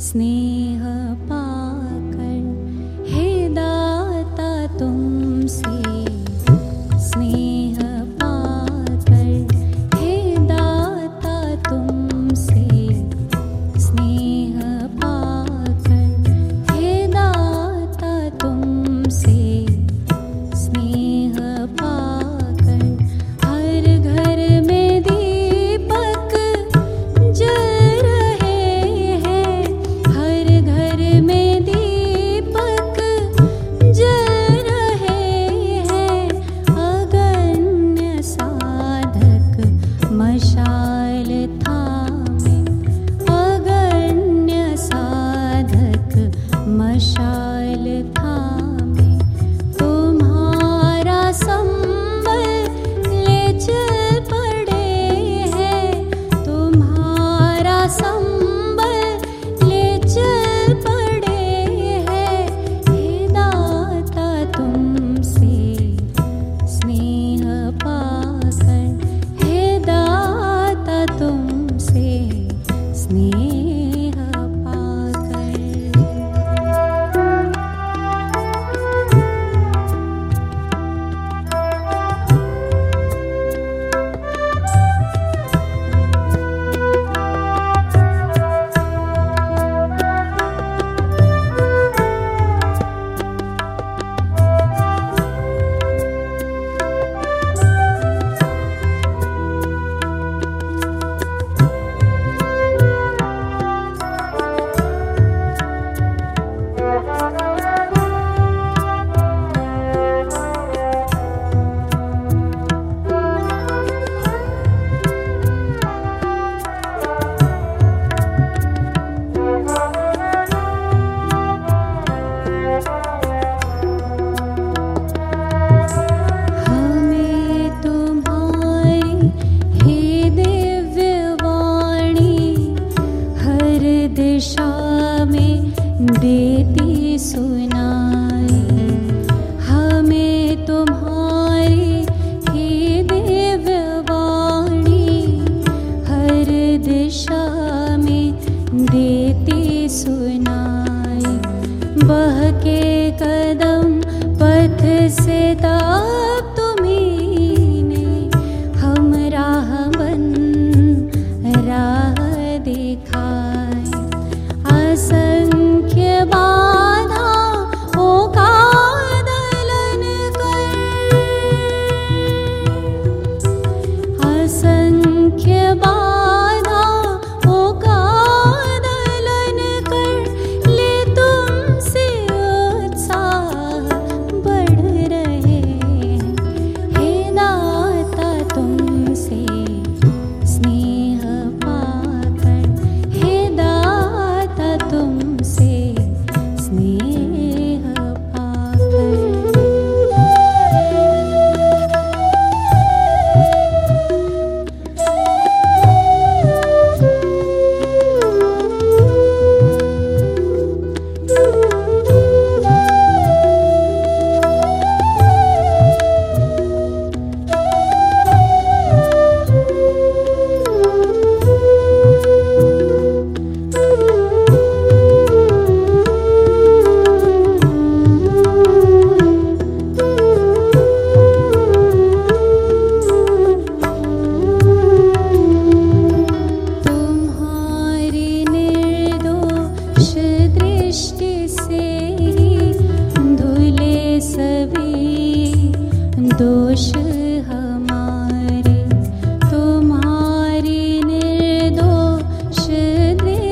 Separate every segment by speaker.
Speaker 1: स्ने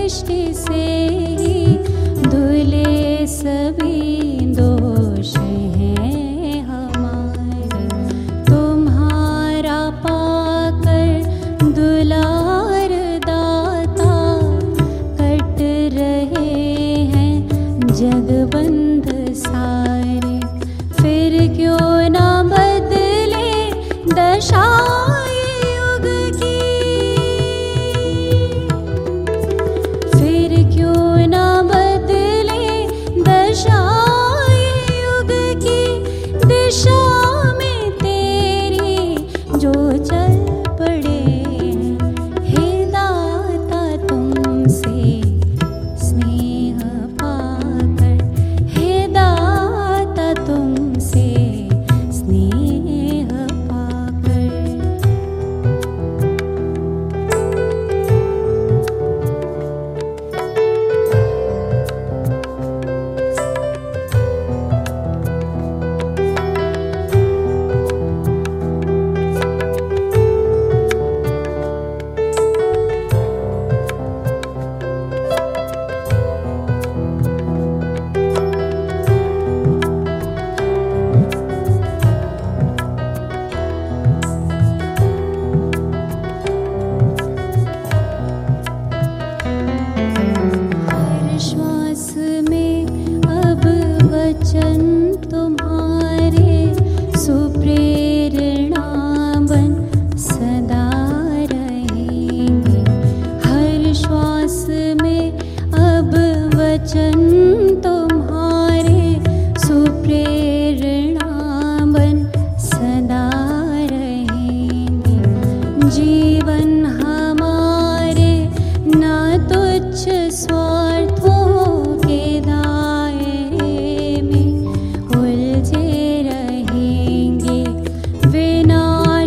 Speaker 1: दृष्टि से ही धुले सभी दोष हैं हमारे। तुम्हारा पाकर दुलार दाता कट रहे हैं जगबंध सा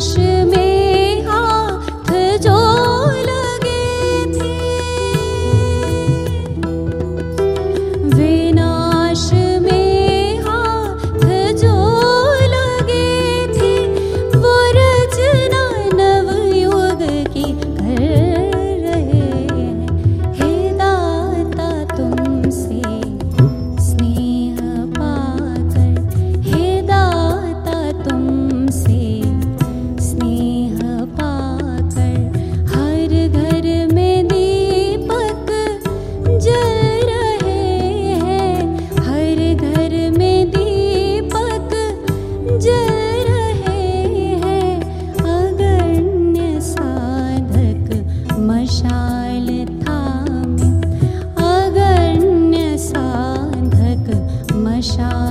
Speaker 1: 是 शा अगण्य साधक मशाल